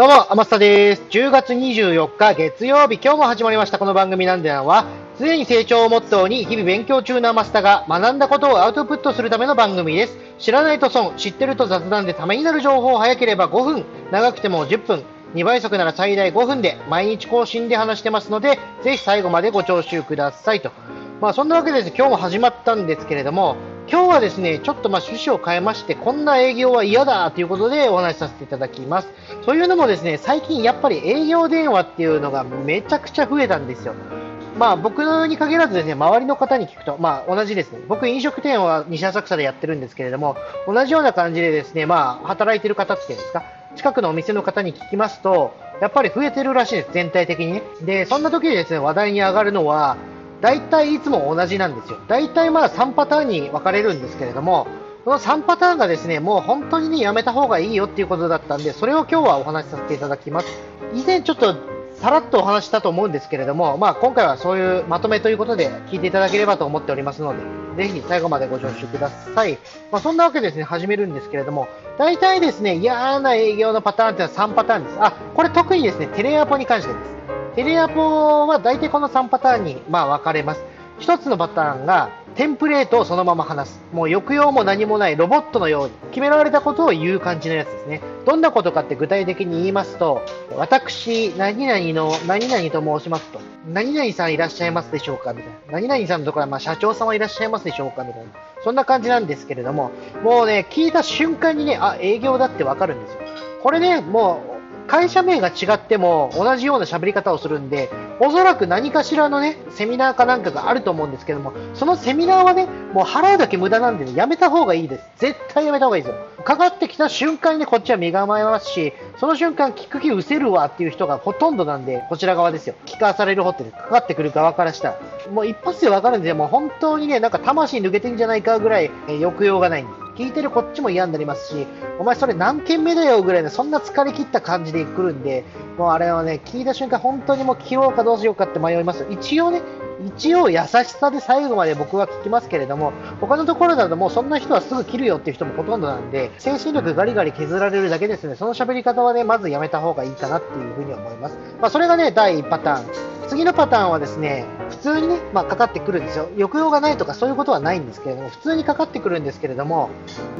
どうも、天下です。10月24日月曜日、今日も始まりましたこの番組なんでなんは、常に成長をモットーに日々勉強中の天下が学んだことをアウトプットするための番組です。知らないと損、知ってると雑談でためになる情報を早ければ5分、長くても10分、2倍速なら最大5分で毎日更新で話してますので、ぜひ最後までご聴取くださいと。まあそんなわけで今日も始まったんですけれども、今日はですね、ちょっとまあ趣旨を変えまして、こんな営業は嫌だということでお話しさせていただきます。そういうのもですね、最近やっぱり営業電話っていうのがめちゃくちゃ増えたんですよ。まあ僕に限らずですね、周りの方に聞くと、まあ同じですね。僕飲食店は西浅草でやってるんですけれども、同じような感じでですね、まあ働いてる方っていうんですか、近くのお店の方に聞きますと、やっぱり増えてるらしいです、全体的にね。で、そんな時にですね、話題に上がるのは、大体いつも同じなんですよ。大体まあ3パターンに分かれるんですけれども、この3パターンがですね、もう本当にね、やめた方がいいよっていうことだったんで、それを今日はお話しさせていただきます。以前ちょっとさらっとお話したと思うんですけれども、まあ今回はそういうまとめということで聞いていただければと思っておりますので、ぜひ最後までご聴取ください。まあそんなわけですね、始めるんですけれども、大体ですね、嫌な営業のパターンってのは3パターンです。あ、これ特にですね、テレアポに関してです。テレアポは大体この3パターンにまあ分かれます。一つのパターンが、テンプレートをそのまま話す。もう抑揚も何もないロボットのように決められたことを言う感じのやつですね。どんなことかって具体的に言いますと、私、何々の何々と申しますと、何々さんいらっしゃいますでしょうかみたいな。何々さんのところは、まあ、社長さんはいらっしゃいますでしょうかみたいな。そんな感じなんですけれども、もうね、聞いた瞬間にね、あ、営業だってわかるんですよ。これね、もう、会社名が違っても同じような喋り方をするんで、おそらく何かしらのね、セミナーかなんかがあると思うんですけども、そのセミナーはね、もう払うだけ無駄なんでね、やめた方がいいです。絶対やめた方がいいですよ。かかってきた瞬間に、こっちは身構えますし、その瞬間聞く気失せるわっていう人がほとんどなんで、こちら側ですよ。聞かされる方って、かかってくる側からしたら。もう一発でわかるんで、もう本当にね、なんか魂抜けてんじゃないかぐらい、え、抑揚がないんで。聞いてるこっちも嫌になりますし、お前それ何件目だよぐらいの、そんな疲れ切った感じで来るんで、もうあれはね、聞いた瞬間本当にもう切ろうかどうしようかって迷います。一応ね、一応優しさで最後まで僕は聞きますけれども、他のところだともうそんな人はすぐ切るよっていう人もほとんどなんで、精神力ガリガリ削られるだけですね、その喋り方はね、まずやめた方がいいかなっていうふうに思います。まあそれがね、第1パターン。次のパターンはですね、普通にね、まあ、かかってくるんですよ。抑揚がないとかそういうことはないんですけれども、普通にかかってくるんですけれども、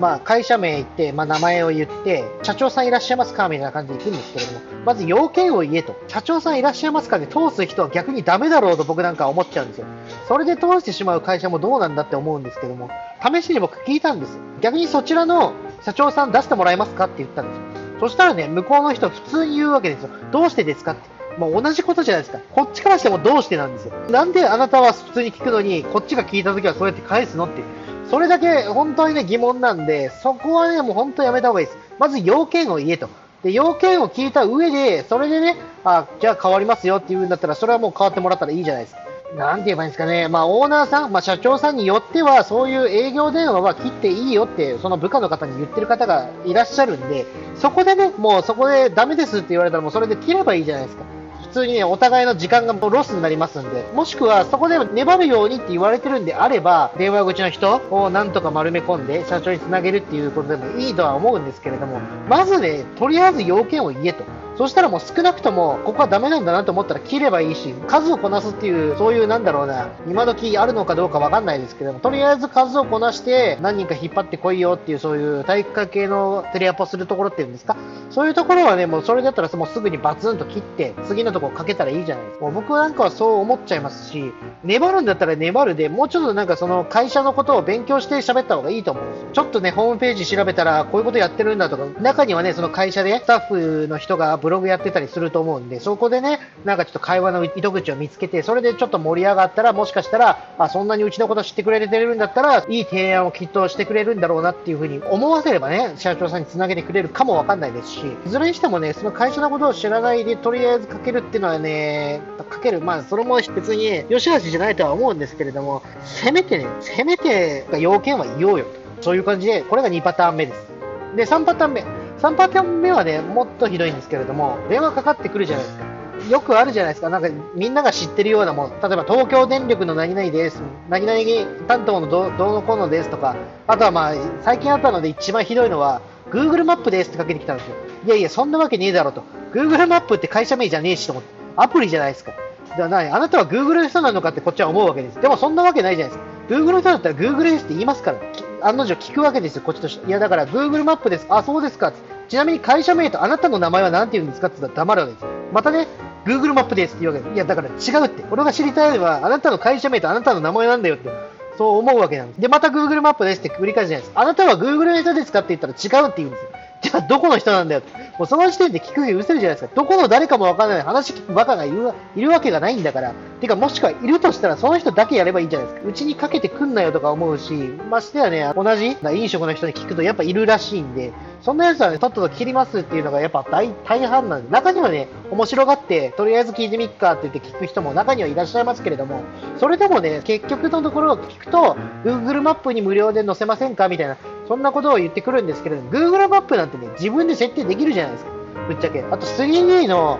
まあ、会社名言って、まあ、名前を言って、社長さんいらっしゃいますかみたいな感じで言くんですけれども、まず要件を言えと。社長さんいらっしゃいますかで通す人は逆にダメだろうと僕なんか思っちゃうんですよ。それで通してしまう会社もどうなんだって思うんですけども、試しに僕聞いたんです。逆にそちらの社長さん出してもらえますかって言ったんですよ。そしたらね、向こうの人普通に言うわけですよ。どうしてですかって。もう同じことじゃないですか。こっちからしてもどうしてなんですよ。なんであなたは普通に聞くのに、こっちが聞いた時はそうやって返すのって。それだけ本当にね疑問なんで、そこはね、もう本当やめた方がいいです。まず要件を言えと。で、要件を聞いた上で、それでね、あ、じゃあ変わりますよって言うんだったら、それはもう変わってもらったらいいじゃないですか。なんて言えばいいんですかね。まあ、オーナーさん、まあ、社長さんによっては、そういう営業電話は切っていいよって、その部下の方に言ってる方がいらっしゃるんで、そこでね、もうそこでダメですって言われたら、もうそれで切ればいいじゃないですか。通にね、お互いの時間がロスになりますんで、もしくはそこで粘るようにって言われてるんであれば、電話口の人をなんとか丸め込んで社長につなげるっていうことでもいいとは思うんですけれども、まずね、とりあえず要件を言えと。そしたらもう少なくとも、ここはダメなんだなと思ったら切ればいいし、数をこなすっていう、そういうなんだろうな、今時あるのかどうかわかんないですけども、とりあえず数をこなして、何人か引っ張ってこいよっていう、そういう体育会系のテレアポするところっていうんですか、そういうところはね、もうそれだったらもうすぐにバツンと切って、次のところかけたらいいじゃないですか。もう僕なんかはそう思っちゃいますし、粘るんだったら粘るで、もうちょっとなんかその会社のことを勉強して喋った方がいいと思うんですよ。ちょっとね、ホームページ調べたら、こういうことやってるんだとか、中にはね、その会社でスタッフの人がブブログやってたりすると思うんで、そこでね、なんかちょっと会話の糸口を見つけて、それでちょっと盛り上がったら、もしかしたら、あ、そんなにうちのこと知ってくれてるんだったら、いい提案をきっとしてくれるんだろうなっていうふうに思わせればね、社長さんにつなげてくれるかもわかんないですし、いずれにしてもね、その会社のことを知らないで、とりあえずかけるっていうのはね、かける、まあ、それも別に、良し悪しじゃないとは思うんですけれども、せめてね、せめて要件は言おうよと。そういう感じで、これが2パターン目です。で、3パターン目。3パターン目はね、もっとひどいんですけれども、電話かかってくるじゃないですか。よくあるじゃないですか。なんか、みんなが知ってるようなもん。例えば、東京電力の何々です。何々担当のどどうのこうのですとか。あとはまあ、最近あったので一番ひどいのは、Google マップですってかけてきたんですよ。いやいや、そんなわけねえだろと。Google マップって会社名じゃねえしと思って。アプリじゃないですか。じゃない、あなたは Google の人なのかってこっちは思うわけです。でもそんなわけないじゃないですか。Google の人だったら Google ですって言いますから。案の定聞くわけですよ、こっちとして。いや、だから Google マップです。あ、そうですか。ちなみに会社名とあなたの名前は何て言うんですかって言ったら黙るわけです。またね、Google マップですって言うわけです。いや、だから違うって。俺が知りたいのは、あなたの会社名とあなたの名前なんだよって。そう思うわけなんです。で、また Google マップですって繰り返すじゃないですか。あなたは Google の人ですかって言ったら違うって言うんですよ。じゃあどこの人なんだよもうその時点で聞く気失せるじゃないですか。どこの誰かもわからない話聞くバカがいるいるわけがないんだから。てか、もしくはいるとしたらその人だけやればいいんじゃないですか。うちにかけてくんなよとか思うし、ましてやね、同じ飲食の人に聞くとやっぱいるらしいんで、そんなやつはね、とっとと切りますっていうのがやっぱ大大半なんで、中にはね、面白がって、とりあえず聞いてみっかって言って聞く人も中にはいらっしゃいますけれども、それでもね、結局のところを聞くと、Google マップに無料で載せませんかみたいな、そんなことを言ってくるんですけれども、Google マップなんてね、自分で設定できるじゃないですか。ぶっちゃけ。あと 3D の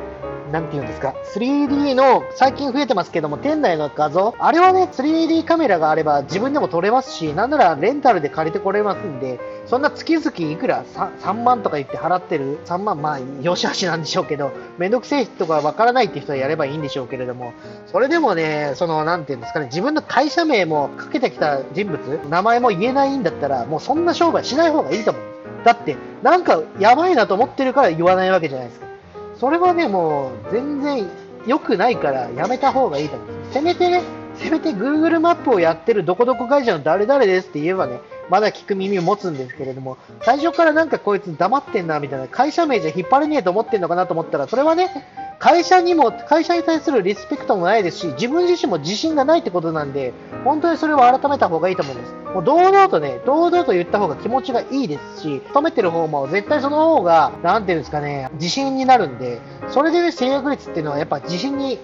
なんて言うんですか、3D の、最近増えてますけども、店内の画像、あれはね、3D カメラがあれば自分でも撮れますし、なんならレンタルで借りてこれますんで、そんな月々いくら？3, 3万とか言って払ってる、3万、まあ、よしあしなんでしょうけど、めんどくせえとかわからないって人はやればいいんでしょうけれども、それでもね、その、なんて言うんですかね、自分の会社名もかけてきた人物、名前も言えないんだったら、もうそんな商売しない方がいいと思う。だって、なんかやばいなと思ってるから言わないわけじゃないですか。それはね、もう全然良くないからやめた方がいいと思う。せめてね、せめて Google マップをやってるどこどこ会社の誰々ですって言えばね、まだ聞く耳を持つんですけれども、最初からなんかこいつ黙ってんなみたいな、会社名じゃ引っ張れねえと思ってんのかなと思ったら、それはね、会社にも、会社に対するリスペクトもないですし、自分自身も自信がないってことなんで、本当にそれを改めた方がいいと思うんです。もう堂々とね、堂々と言った方が気持ちがいいですし、勤めてる方も絶対その方が、なんていうんですかね、自信になるんで、それで、制約率っていうのはやっぱ自信に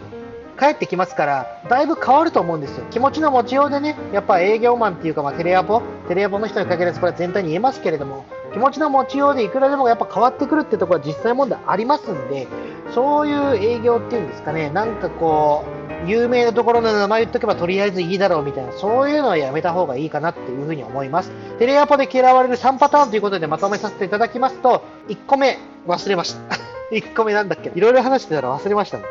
帰ってきますから、だいぶ変わると思うんですよ。気持ちの持ちようでね、やっぱ営業マンっていうか、まあ、テレアポ、テレアポの人に限らず、これは全体に言えますけれども、気持ちの持ちようでいくらでもやっぱ変わってくるってところは実際問題ありますんで、そういう営業っていうんですかね、なんかこう、有名なところの名前言っとけばとりあえずいいだろうみたいな、そういうのはやめた方がいいかなっていうふうに思います。テレアポで嫌われる3パターンということでまとめさせていただきますと、1個目、忘れました。1個目なんだっけ？いろいろ話してたら忘れましたね。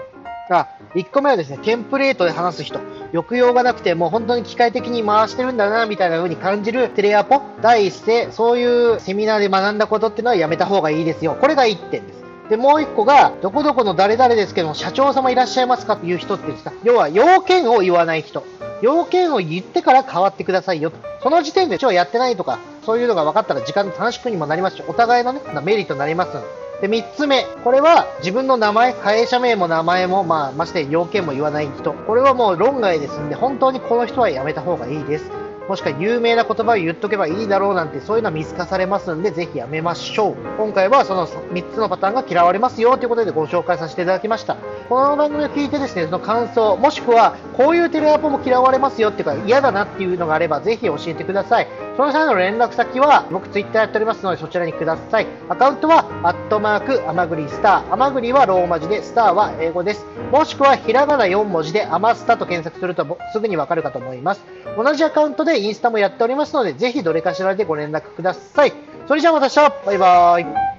あ、1個目はですね、テンプレートで話す人。抑揚がなくて、もう本当に機械的に回してるんだな、みたいな風に感じるテレアポ。第一声、そういうセミナーで学んだことっていうのはやめた方がいいですよ。これが1点です。で、もう1個が、どこどこの誰々ですけども、社長様いらっしゃいますかっていう人ってですか、要は要件を言わない人。要件を言ってから変わってくださいよと。その時点で、今日やってないとか、そういうのが分かったら時間の短縮にもなりますし、お互いのね、メリットになりますので。で、3つ目。これは自分の名前、会社名も名前も、まあ、まして要件も言わない人。これはもう論外ですんで、本当にこの人はやめた方がいいです。もしくは有名な言葉を言っとけばいいだろうなんて、そういうのは見透かされますんで、ぜひやめましょう。今回はその3つのパターンが嫌われますよということでご紹介させていただきました。この番組を聞いてですね、その感想、もしくはこういうテレアポも嫌われますよっていうか嫌だなっていうのがあれば、ぜひ教えてください。その際の連絡先は、僕ツイッターやっておりますので、そちらにください。アカウントは、アットマーク、アマグリスター。アマグリはローマ字で、スターは英語です。もしくは、ひらがな4文字で、アマスタと検索するとすぐにわかるかと思います。同じアカウントでインスタもやっておりますので、ぜひどれかしらでご連絡ください。それじゃあまた明日バイバーイ